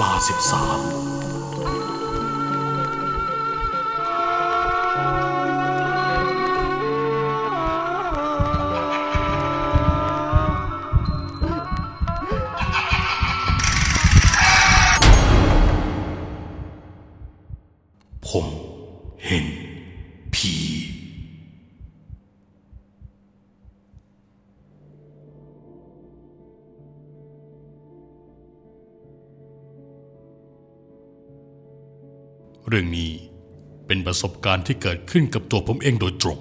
ลาสิบสาม เรื่องนี้เป็นประสบการณ์ที่เกิดขึ้นกับตัวผมเองโดยตรง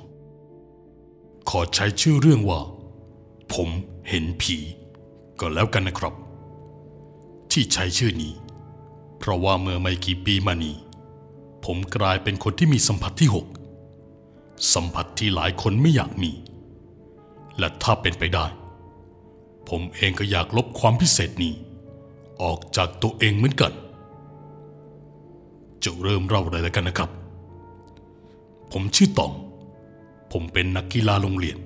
ขอใช้ชื่อเรื่องว่า ผมเห็นผีก็แล้วกันนะครับ ที่ใช้ชื่อนี้ เพราะว่าเมื่อไม่กี่ปีมานี้ ผมกลายเป็นคนที่มีสัมผัสที่หกสัมผัสที่หลายคนไม่อยากมี และถ้าเป็นไปได้ ผมเองก็อยากลบความพิเศษนี้ ออกจากตัวเองเหมือนกัน จะเริ่มเล่าเลยแล้วกันนะครับ ผมชื่อตอง ผมเป็นนักกีฬาโรงเรียน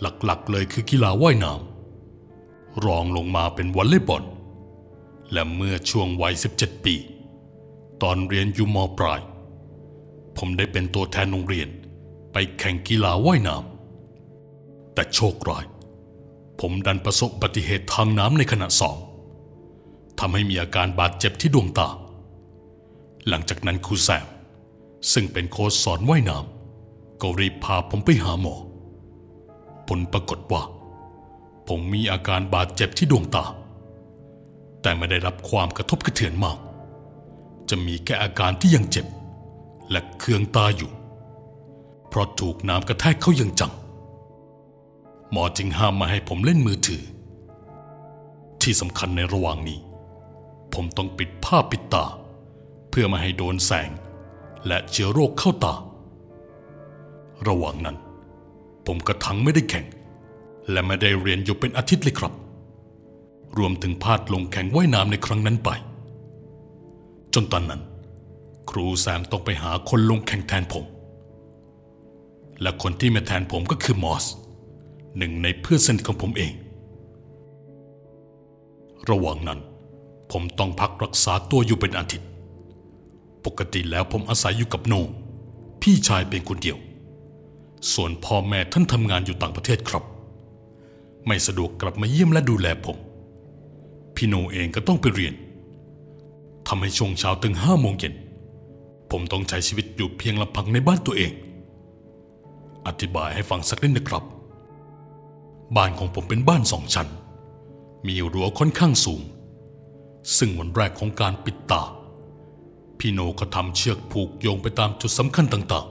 หลักๆเลยคือกีฬาว่ายน้ำรองลงมาเป็นวอลเลย์บอล และเมื่อช่วงวัย 17 ปี ตอนเรียนอยู่มปลาย ผมได้เป็นตัวแทนโรงเรียนไปแข่งกีฬาว่ายน้ำแต่โชคร้าย ผมดันประสบอุบัติเหตุทางน้ำในขณะสอบทำให้มีอาการบาดเจ็บที่ดวงตา หลังจากนั้นครูแซมซึ่งเป็นโค้ชสอนว่ายน้ำก็รีบพาผมไปหาหมอ ผลปรากฏว่า ผมมีอาการบาดเจ็บที่ดวงตา แต่ไม่ได้รับความกระทบกระเทือนมาก จะมีแค่อาการที่ยังเจ็บ และเคืองตาอยู่ เพราะถูกน้ำกระแทกเข้าย่างจัง หมอจึงห้ามมาให้ผมเล่นมือถือ ที่สำคัญในระหว่างนี้ ผมต้องปิดผ้าปิดตา พื่อไมาให้โดนแสง และเชื้อโรคเข้าตา ระหว่างนั้น ผมกระทั้งไม่ได้แข่ง และไม่ได้เรียนอยู่เป็นอาทิตย์เลยครับ รวมถึงพลาดลงแข่งว่ายน้ำในครั้งนั้นไป จนตอนนั้น ครูแซมต้องไปหาคนลงแข่งแทนผม และคนที่มาแทนผมก็คือมอส หนึ่งในเพื่อนสนิทของผมเอง ระหว่างนั้นผมต้องพักรักษาตัวอยู่เป็นอาทิตย์ ปกติแล้วผมอาศัยอยู่กับโน พี่ชายเป็นคนเดียว ส่วนพ่อแม่ท่านทำงานอยู่ต่างประเทศครับ ไม่สะดวกกลับมาเยี่ยมและดูแลผม พี่โนเองก็ต้องไปเรียนทำให้ช่วงเช้าถึงห้าโมงเย็นผมต้องใช้ชีวิตอยู่เพียงลำพังในบ้านตัวเอง อธิบายให้ฟังสักนิดนะครับ บ้านของผมเป็นบ้านสองชั้น มีรั้วค่อนข้างสูง ซึ่งวันแรกของการปิดตา พี่โนก็ทำเชือกผูกโยงไปตามจุดสำคัญต่าง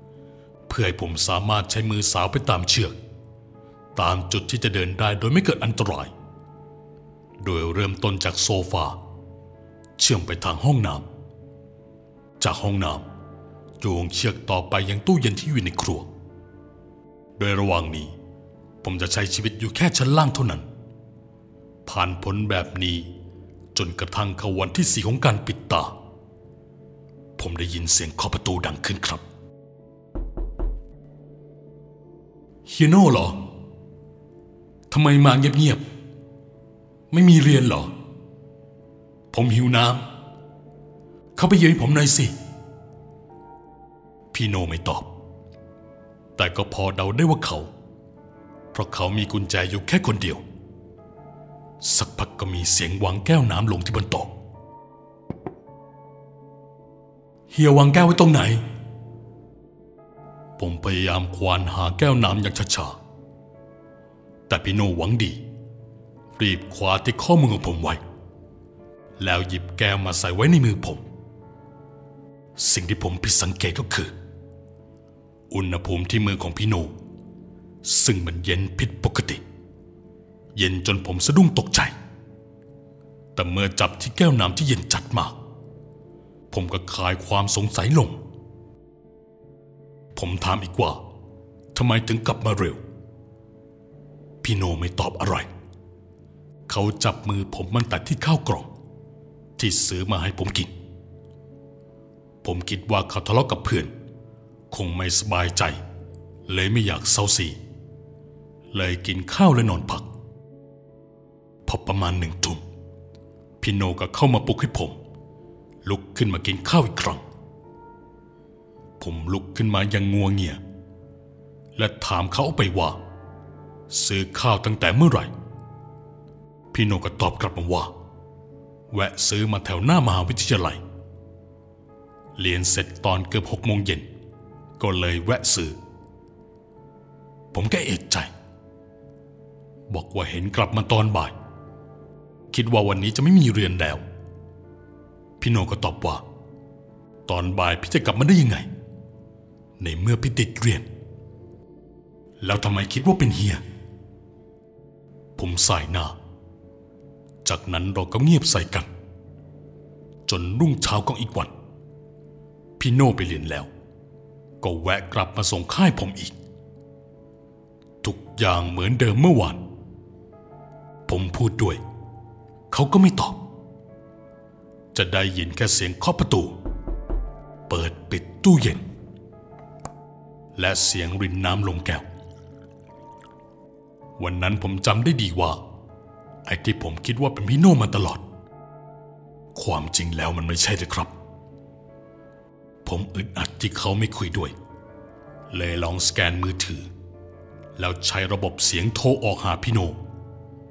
ๆ เพื่อให้ผมสามารถใช้มือสาวไปตามเชือก ตามจุดที่จะเดินได้โดยไม่เกิดอันตราย โดยเริ่มต้นจากโซฟา เชื่อมไปทางห้องน้ำจากห้องน้ำโยงเชือกต่อไปยังตู้เย็นที่อยู่ในครัว โดยระหว่างนี้ ผมจะใช้ชีวิตอยู่แค่ชั้นล่างเท่านั้น ผ่านพ้นแบบนี้จนกระทั่งเข้าวันที่สี่ของการปิดตา ผมได้ยินเสียงเคาะประตูดังขึ้นครับเฮียโน่เหรอ ทำไมมาเงียบๆ ไม่มีเรียนเหรอ ผมหิวน้ำ เข้าไปเยืนผมหน่อยสิ พี่โนไม่ตอบ แต่ก็พอเดาได้ว่าเขา เพราะเขามีกุญแจอยู่แค่คนเดียว สักพักก็มีเสียงวางแก้วน้ำลงที่บนโต๊ะ เฮียวางแก้วไว้ตรงไหน ผมพยายามควานหาแก้วน้ำอย่างช้าๆ แต่พี่โนหวังดี รีบคว้าที่ข้อมือของผมไว้ แล้วหยิบแก้วมาใส่ไว้ในมือผม สิ่งที่ผมผิดสังเกตก็คือ อุณหภูมิที่มือของพี่โน ซึ่งมันเย็นผิดปกติ เย็นจนผมสะดุ้งตกใจ แต่เมื่อจับที่แก้วน้ำที่เย็นจัดมาก ผมก็คลายความสงสัยลง ผมถามอีกว่าทำไมถึงกลับมาเร็ว พี่โนไม่ตอบอะไร เขาจับมือผมมันตัดที่ข้าวกล่อง ที่ซื้อมาให้ผมกิน ผมคิดว่าเขาทะเลาะกับเพื่อน คงไม่สบายใจ เลยไม่อยากเศร้าซีเลยกินข้าวและนอนพัก พอประมาณหนึ่งทุ่มพี่โนก็เข้ามาปลุกให้ผม ลุกขึ้นมากินข้าวอีกครั้ง ผมลุกขึ้นมาอย่างงัวเงีย และถามเขาไปว่า ซื้อข้าวตั้งแต่เมื่อไหร่ พี่โนก็ตอบกลับมาว่า แวะซื้อมาแถวหน้ามหาวิทยาลัย เรียนเสร็จตอนเกือบหกโมงเย็น ก็เลยแวะซื้อ ผมก็เอกใจ บอกว่าเห็นกลับมาตอนบ่าย คิดว่าวันนี้จะไม่มีเรียนแล้ว พี่โนก็ตอบว่า ตอนบ่ายพี่จะกลับมาได้ยังไง ในเมื่อพี่ติดเรียน แล้วทำไมคิดว่าเป็นเฮีย ผมสายหน้า จากนั้นเราก็เงียบใส่กัน จนรุ่งเช้าของอีกวัน พี่โน่ไปเรียนแล้ว ก็แวะกลับมาส่งค่ายผมอีก ทุกอย่างเหมือนเดิมเมื่อวาน ผมพูดด้วย เขาก็ไม่ตอบ จะได้ยินแค่เสียงเคาะประตู เปิดปิดตู้เย็น และเสียงรินน้ำลงแก้ว วันนั้นผมจำได้ดีว่า ไอ้ที่ผมคิดว่าเป็นพี่โน่มาตลอด ความจริงแล้วมันไม่ใช่เลยครับ ผมอึดอัดที่เขาไม่คุยด้วย เลยลองสแกนมือถือ แล้วใช้ระบบเสียงโทรออกหาพี่โน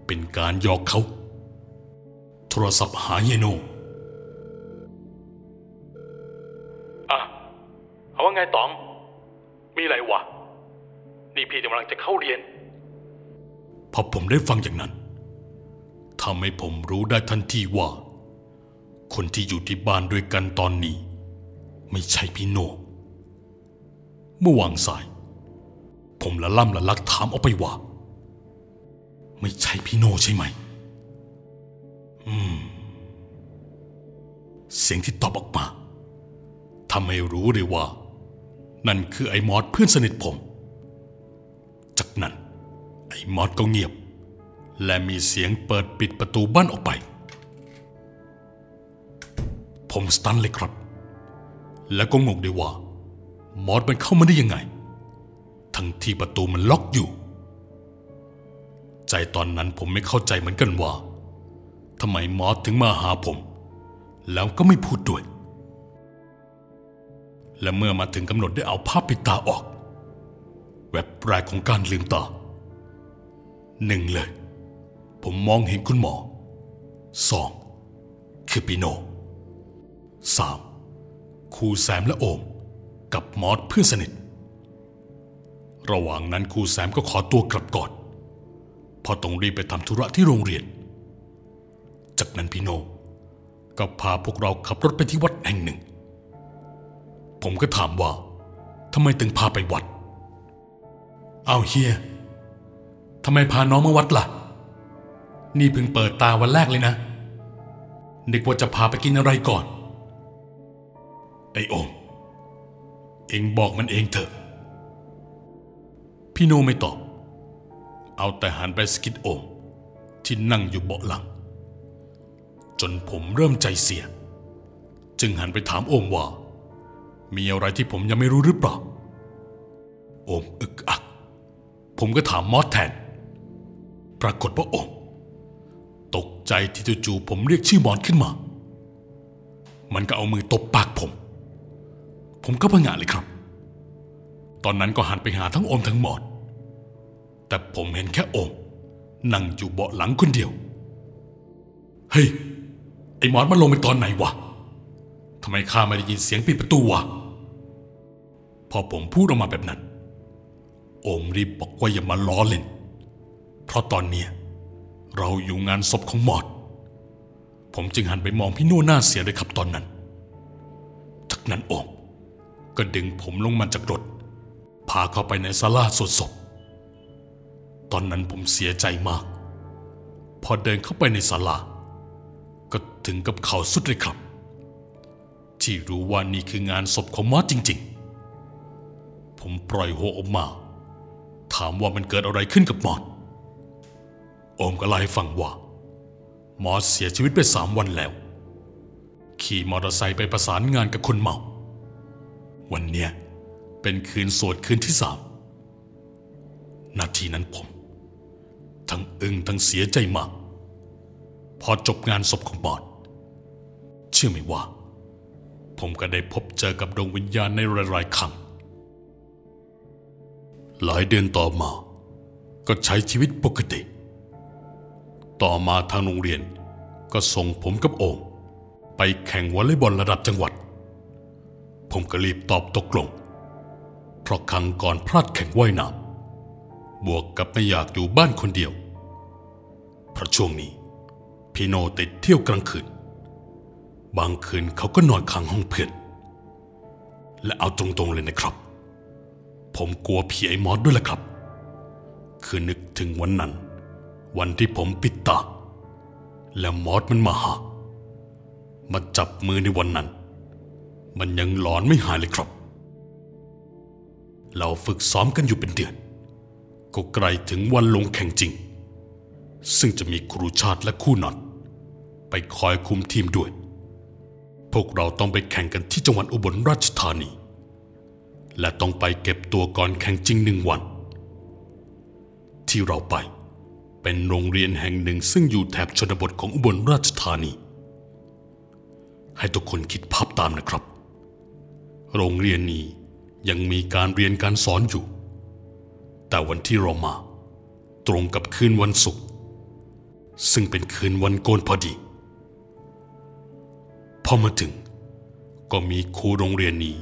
เป็นการหยอกเขา โทรศัพท์หาเยโน พอผมได้ฟังอย่างนั้นทำให้ผมรู้ได้ทันทีว่า คนที่อยู่ที่บ้านด้วยกันตอนนี้ ไม่ใช่พี่โน เมื่อวางสาย ผมละล่ำละลักถามออกไปว่า ไม่ใช่พี่โนใช่ไหม อืม เสียงที่ตอบออกมาทำให้รู้เลยว่า นั่นคือไอ้มอสเพื่อนสนิทผม จากนั้น ไอ้มอสก็เงียบ และมีเสียงเปิดปิดประตูบ้านออกไป ผมสตันเลยครับ แล้วก็งงด้วยว่า มอสมันเข้ามาได้ยังไง ทั้งที่ประตูมันล็อกอยู่ ใจตอนนั้นผมไม่เข้าใจเหมือนกันว่าทำไมมอสถึงมาหาผม แล้วก็ไม่พูดด้วย และเมื่อมาถึงกำหนดได้เอาผ้าปิดตาออก แวบแรกของการลืมตา หนึ่งเลย ผมมองเห็นคุณหมอสองคือปีโนสามครูแซมและโอม กับมอสเพื่อนสนิท ระหว่างนั้นครูแซมก็ขอตัวกลับก่อนเพอต้องรีบไปทำธุระที่โรงเรียน จากนั้นพี่โนก็พาพวกเราขับรถไปที่วัดแห่งหนึ่ง ผมก็ถามว่าทำไมถึงพาไปวัด เอาเฮีย ทำไมพาน้องมาวัดล่ะ นี่เพิ่งเปิดตาวันแรกเลยนะ นึกว่าจะพาไปกินอะไรก่อน ไอ้โอมเองบอกมันเองเถอะ พี่โนไม่ตอบ เอาแต่หันไปสกิดโอมที่นั่งอยู่เบาะหลัง จนผมเริ่มใจเสีย จึงหันไปถามโอมว่า มีอะไรที่ผมยังไม่รู้หรือเปล่า โอมอึกอัก ผมก็ถามมอสแทน ปรากฏว่าโอมตกใจที่จู่ๆผมเรียกชื่อมอนขึ้นมา มันก็เอามือตบปากผม ผมก็พังงะเลยครับ ตอนนั้นก็หันไปหาทั้งโอมทั้งมอดแต่ผมเห็นแค่โอมนั่งอยู่เบาะหลังคนเดียว เฮ้ย ไอ้มอดมันลงไปตอนไหนวะทำไมข้าไม่ได้ยินเสียงปิดประตูวะพอผมพูดออกมาแบบนั้น โอมรีบบอกว่าอย่ามาล้อเล่น เพราะตอนเนี้ยเราอยู่งานศพของหมอด ผมจึงหันไปมองพี่โน่หน้าเสียเลยครับตอนนั้น จากนั้นโอมก็ดึงผมลงมาจากรถ พาเข้าไปในศาลาสวดศพ ตอนนั้นผมเสียใจมาก พอเดินเข้าไปในศาลา ก็ถึงกับเข่าสุดเลยครับ ที่รู้ว่านี่คืองานศพของมอสจริง ๆ ผมปล่อยหัวออกมา ถามว่ามันเกิดอะไรขึ้นกับมอส โอมก็เล่าให้ฟังว่า มอสเสียชีวิตไปสามวันแล้ว ขี่มอเตอร์ไซค์ไปประสานงานกับคนเมา วันเนี้ยเป็นคืนสวดคืนที่สามนาทีนั้นผม ทั้งอึ้งทั้งเสียใจมาก พอจบงานศพของบอด เชื่อไหมว่า ผมก็ได้พบเจอกับดวงวิญญาณในหลายๆครั้งหลายเดือนต่อมา ก็ใช้ชีวิตปกติ ต่อมาทางโรงเรียน ก็ส่งผมกับโอมไปแข่งวอลเลย์บอลระดับจังหวัด ผมก็รีบตอบตกลง เพราะครั้งก่อนพลาดแข่งว่ายน้ำบวกกับไม่อยากอยู่บ้านคนเดียว เพราะช่วงนี้ พี่โนติดเที่ยวกลางคืน บางคืนเขาก็นอนค้างห้องเพื่อน และเอาตรงๆเลยนะครับ ผมกลัวผีไอ้มอสด้วยแหละครับ คือนึกถึงวันนั้น วันที่ผมปิดตา แล้วมอสมันมาหา มาจับมือในวันนั้น มันยังหลอนไม่หายเลยครับ เราฝึกซ้อมกันอยู่เป็นเดือน ก็ไกลถึงวันลงแข่งจริง ซึ่งจะมีครูชาติและคู่นอนไปคอยคุมทีมด้วย พวกเราต้องไปแข่งกันที่จังหวัดอุบลราชธานี และต้องไปเก็บตัวก่อนแข่งจริงหนึ่งวัน ที่เราไป เป็นโรงเรียนแห่งหนึ่งซึ่งอยู่แถบชนบทของอุบลราชธานี ให้ทุกคนคิดภาพตามนะครับ โรงเรียนนี้ยังมีการเรียนการสอนอยู่ แต่วันที่เรามา ตรงกับคืนวันศุกร์ซึ่งเป็นคืนวันโกนพอดี พอมาถึง ก็มีครูโรงเรียนนี้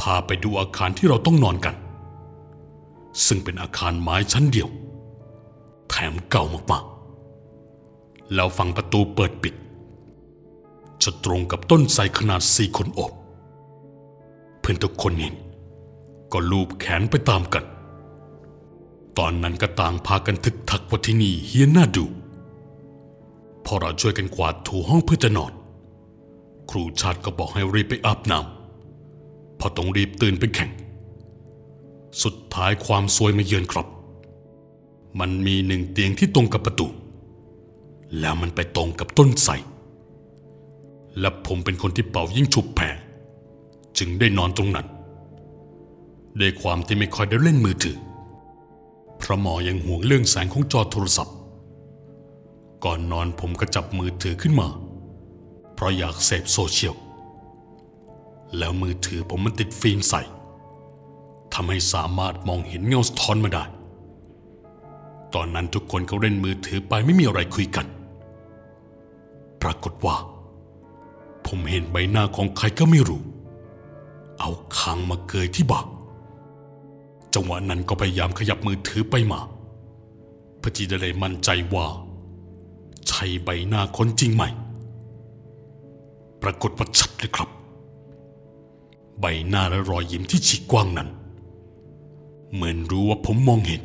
พาไปดูอาคารที่เราต้องนอนกัน ซึ่งเป็นอาคารไม้ชั้นเดียว แถมเก่ามากๆ แล้วฝั่งประตูเปิดปิด จะตรงกับต้นไทรขนาดสี่คนอบ เพื่อนทุกคนเห็น ก็ลูบแขนไปตามกัน ตอนนั้นก็ต่างพากันทึกทักว่าที่นี่เฮี้ยนน่าดูพอเราช่วยกันกวาดถูห้องเพื่อจะนอน ครูชาติก็บอกให้รีบไปอาบน้ำพอต้องรีบตื่นไปแข่ง สุดท้ายความซวยมาเยือนครับ มันมีหนึ่งเตียงที่ตรงกับประตู แล้วมันไปตรงกับต้นไทรและผมเป็นคนที่เป่ายิ่งฉุบแผ่จึงได้นอนตรงนั้นด้วยความที่ไม่ค่อยได้เล่นมือถือเพราะหมอยังห่วงเรื่องแสงของจอโทรศัพท์ ก่อนนอนผมก็จับมือถือขึ้นมา เพราะอยากเสพโซเชียล แล้วมือถือผมมันติดฟิล์มใสทำให้สามารถมองเห็นเงาสะท้อนมาได้ ตอนนั้นทุกคนเขาเล่นมือถือไปไม่มีอะไรคุยกัน ปรากฏว่า ผมเห็นใบหน้าของใครก็ไม่รู้ เอาคางมาเกยที่บ่าจังหวะนั้นก็พยายามขยับมือถือไปมาพื่อที่จะได้มั่นใจว่าใช่ใบหน้าคนจริงไหม ปรากฏว่าชัดเลยครับ ใบหน้าและรอยยิ้มที่ฉีกกว้างนั้น เหมือนรู้ว่าผมมองเห็น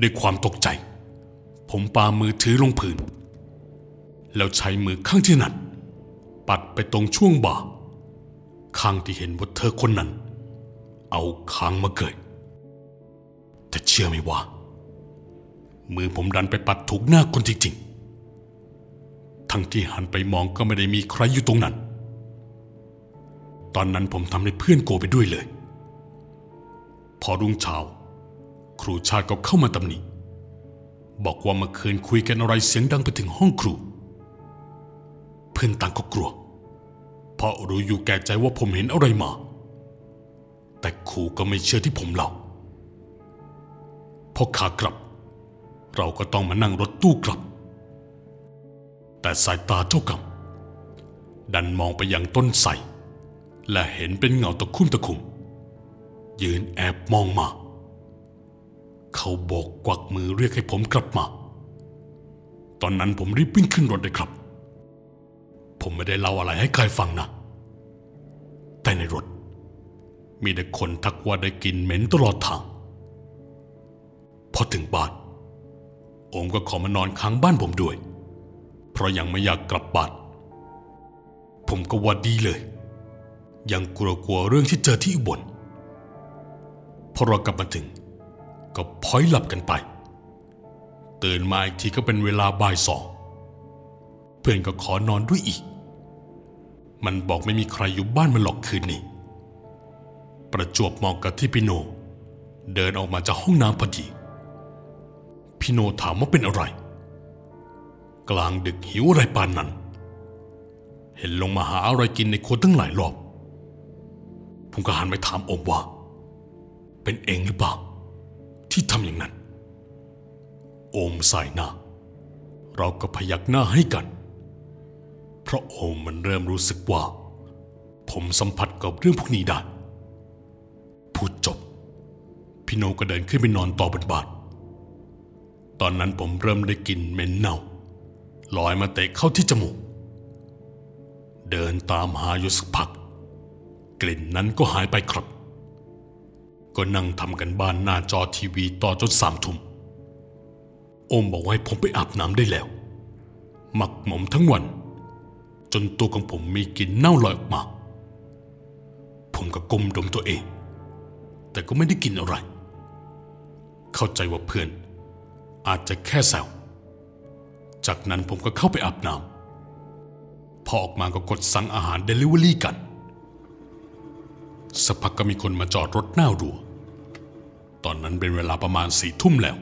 ด้วยความตกใจ ผมปามือถือลงพื้นแล้วใช้มือข้างที่นั้นปัดไปตรงช่วงบ่า ข้างที่เห็นว่าเธอคนนั้น เอาคางมาเกิด แต่เชื่อไหมว่า มือผมดันไปปัดถูกหน้าคนจริงๆ ทั้งที่หันไปมองก็ไม่ได้มีใครอยู่ตรงนั้น ตอนนั้นผมทำให้เพื่อนโกไปด้วยเลย พอรุ่งเช้า ครูชาติก็เข้ามาตำหนิบอกว่าเมื่อคืนคุยกันอะไรเสียงดังไปถึงห้องครู เพื่อนต่างก็กลัว เพราะรู้อยู่แก่ใจว่าผมเห็นอะไรมา แต่ครูก็ไม่เชื่อที่ผมเล่าพอขากลับ เราก็ต้องมานั่งรถตู้กลับ แต่สายตาเจ้ากรรมดันมองไปยังต้นไทรและเห็นเป็นเงาตะคุ่มตะคุ่มยืนแอบมองมา เขาโบกกวักมือเรียกให้ผมกลับมา ตอนนั้นผมรีบวิ่งขึ้นรถเลยครับ ผมไม่ได้เล่าอะไรให้ใครฟังนะ แต่ในรถ มีแต่คนทักว่าได้กลินเหม็นตลอดทาง พอถึงบ้านโอมก็ขอมานอนค้างบ้านผมด้วย เพราะยังไม่อยากกลับบ้าน ผมก็ว่าดีเลย ยังกลัวๆเรื่องที่เจอที่อุบลพอเรากลับมาถึง ก็พลอยหลับกันไป ตื่นมาอีกทีก็เป็นเวลาบ่ายสอง เพื่อนก็ขอนอนด้วยอีก มันบอกไม่มีใครอยู่บ้านมันหรอกคืนนี้ ประจวบเหมาะกับที่พี่โน เดินออกมาจากห้องน้ำพอดีพี่โนถามว่าเป็นอะไร กลางดึกหิวอะไรปานนั้น เห็นลงมาหาอะไรกินในครัวตั้งหลายรอบ ผมก็หันไปถามอมว่า เป็นเองหรือเปล่า ที่ทำอย่างนั้น โอมสายหน้า เราก็พยักหน้าให้กัน เพราะโอมมันเริ่มรู้สึกว่า ผมสัมผัสกับเรื่องพวกนี้ได้ พูดจบ พี่โนก็เดินขึ้นไปนอนต่อบนบานตอนนั้นผมเริ่มได้กลิ่นเหม็นเน่าลอยมาเตะเข้าที่จมูก เดินตามหาอยู่สักพัก กลิ่นนั้นก็หายไปครับ ก็นั่งทำกันบ้านหน้าจอทีวีต่อจนสามทุ่มโอมบอกว่าให้ผมไปอาบน้ำได้แล้ว หมักหมมทั้งวัน จนตัวของผมมีกลิ่นเน่าลอยออกมา ผมก็ก้มดมตัวเอง แต่ก็ไม่ได้กินอะไร เข้าใจว่าเพื่อน อาจจะแค่แซวจากนั้นผมก็เข้าไปอาบน้ำพอออกมาก็กดสั่งอาหารเดลิเวอรี่กันสักพักก็มีคนมาจอดรถหน้ารัว ตอนนั้นเป็นเวลาประมาณสี่ทุ่มแล้ว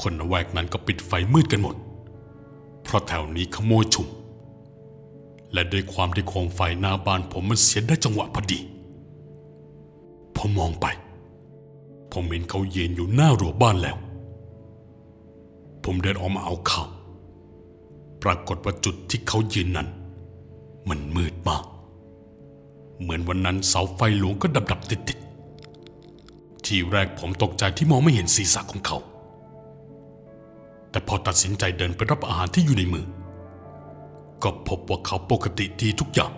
คนนแวกนั้นก็ปิดไฟมืดกันหมด เพราะแถวนี้ขโมยชุม และด้วยความที่โคมไฟหน้าบ้านผมมันเสียได้จังหวะพอดีพอมองไป ผมเห็นเขาเยืนอยู่หน้ารั้วบ้านแล้ว ผมเดินออกมาเอาข่าวปรากฏว่าจุดที่เขายืนนั้น มันมืดมาก เหมือนวันนั้นเสาไฟหลวงก็ดับดับติดติด ทีแรกผมตกใจที่มองไม่เห็นศีรษะของเขา แต่พอตัดสินใจเดินไปรับอาหารที่อยู่ในมือ ก็พบว่าเขาปกติดีทุกอย่าง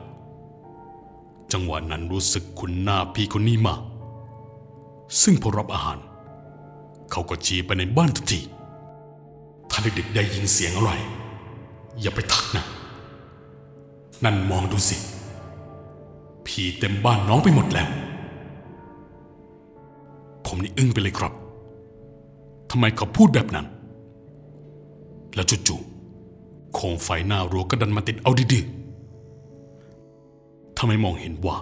จังหวะนั้นรู้สึกคุ้นหน้าพี่คนนี้มาก ซึ่งพอรับอาหาร เขาก็ชี้ไปในบ้านทันที ถ้าเด็กๆได้ยินเสียงอะไร อย่าไปทักนะ นั่นมองดูสิ ผีเต็มบ้านน้องไปหมดแล้ว ผมนี่อึ้งไปเลยครับทำไมเขาพูดแบบนั้น แล้วจู่ๆโคมไฟหน้ารั้วก็ดันมาติดเอาดื้อๆทำไมมองเห็นว่า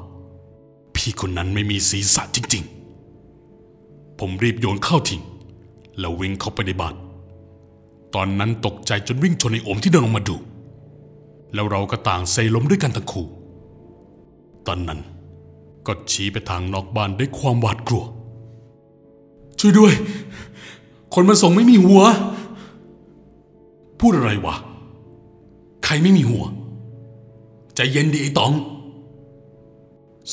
พี่คนนั้นไม่มีศีรษะจริง ๆ ผมรีบโยนเข้าทิ้งแล้ววิ่งเข้าไปในบ้าน ตอนนั้นตกใจจนวิ่งชนไอ้โอมที่เดินลงมาดู แล้วเราก็ต่างเซล้มด้วยกันทั้งคู่ ตอนนั้นก็ชี้ไปทางนอกบ้านด้วยความหวาดกลัว ช่วยด้วย คนมาส่งไม่มีหัว พูดอะไรวะ ใครไม่มีหัว ใจเย็นดิไอ้ตอง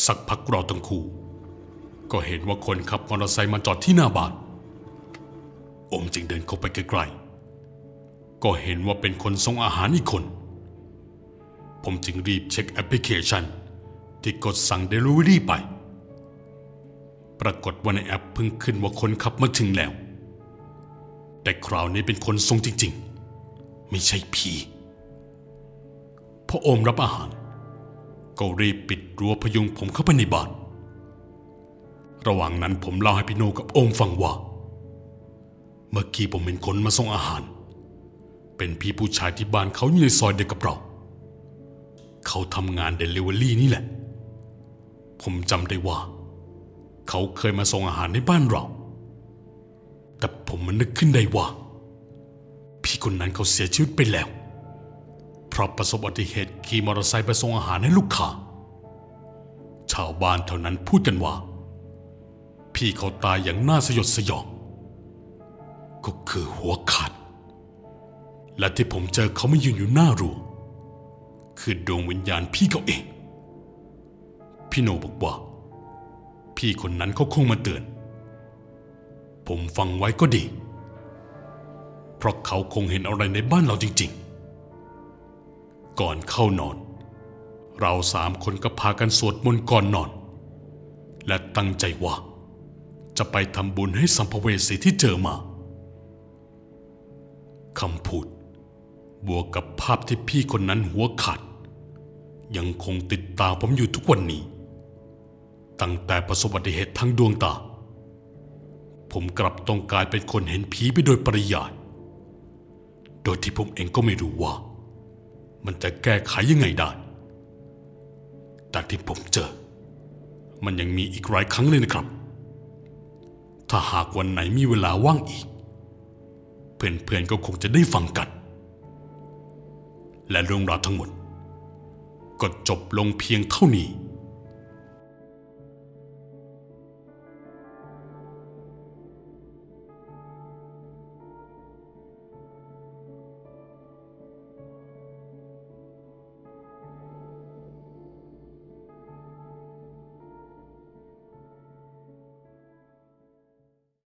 สักพักเราทั้งคู่ ก็เห็นว่าคนขับมอเตอร์ไซค์มาจอดที่หน้าบ้าน ผมจึงเดินเข้าไปใกล้ๆ ก็เห็นว่าเป็นคนส่งอาหารอีกคน ผมจึงรีบเช็คแอปพลิเคชัน ที่กดสั่งเดลิเวอรี่ไป ปรากฏว่าในแอปเพิ่งขึ้นว่าคนขับมาถึงแล้ว แต่คราวนี้เป็นคนทรงจริง ๆ ไม่ใช่ผีพอโอมรับอาหาร ก็รีบปิดรั้วพยุงผมเข้าไปในบ้านระหว่างนั้นผมเล่าให้พี่โนกับโอมฟังว่า เมื่อกี้ผมเป็นคนมาส่งอาหาร เป็นพี่ผู้ชายที่บ้านเขาอยู่ในซอยเดียวกับเรา เขาทำงานเดลิเวอรี่นี่แหละ ผมจำได้ว่า เขาเคยมาส่งอาหารในบ้านเรา แต่ผมมันนึกขึ้นได้ว่า พี่คนนั้นเขาเสียชีวิตไปแล้ว เพราะประสบอุบัติเหตุขี่มอเตอร์ไซค์ไปส่งอาหารให้ลูกค้า ชาวบ้านเท่านั้นพูดกันว่า พี่เขาตายอย่างน่าสยดสยอง ก็คือหัวขาด และที่ผมเจอเขาไม่ยืนอยู่หน้ารั้วคือดวงวิญญาณพี่เขาเอง พี่โนบอกว่า พี่คนนั้นเขาคงมาเตือน ผมฟังไว้ก็ดี เพราะเขาคงเห็นอะไรในบ้านเราจริง ๆ ก่อนเข้านอน เราสามคนก็พากันสวดมนต์ก่อนนอน และตั้งใจว่าจะไปทำบุญให้สัมภเวสีที่เจอมาคำพูด บวกกับภาพที่พี่คนนั้นหัวขาดยังคงติดตามผมอยู่ทุกวันนี้ ตั้งแต่ประสบอุบัติเหตุทั้งดวงตา ผมกลับต้องกลายเป็นคนเห็นผีไปโดยปริยาย โดยที่ผมเองก็ไม่รู้ว่า มันจะแก้ไขยังไงได้แต่ที่ผมเจอ มันยังมีอีกหลายครั้งเลยนะครับ ถ้าหากวันไหนมีเวลาว่างอีก เพื่อนๆก็คงจะได้ฟังกัน และเรื่องราวทั้งหมดก็จบลงเพียงเท่านี้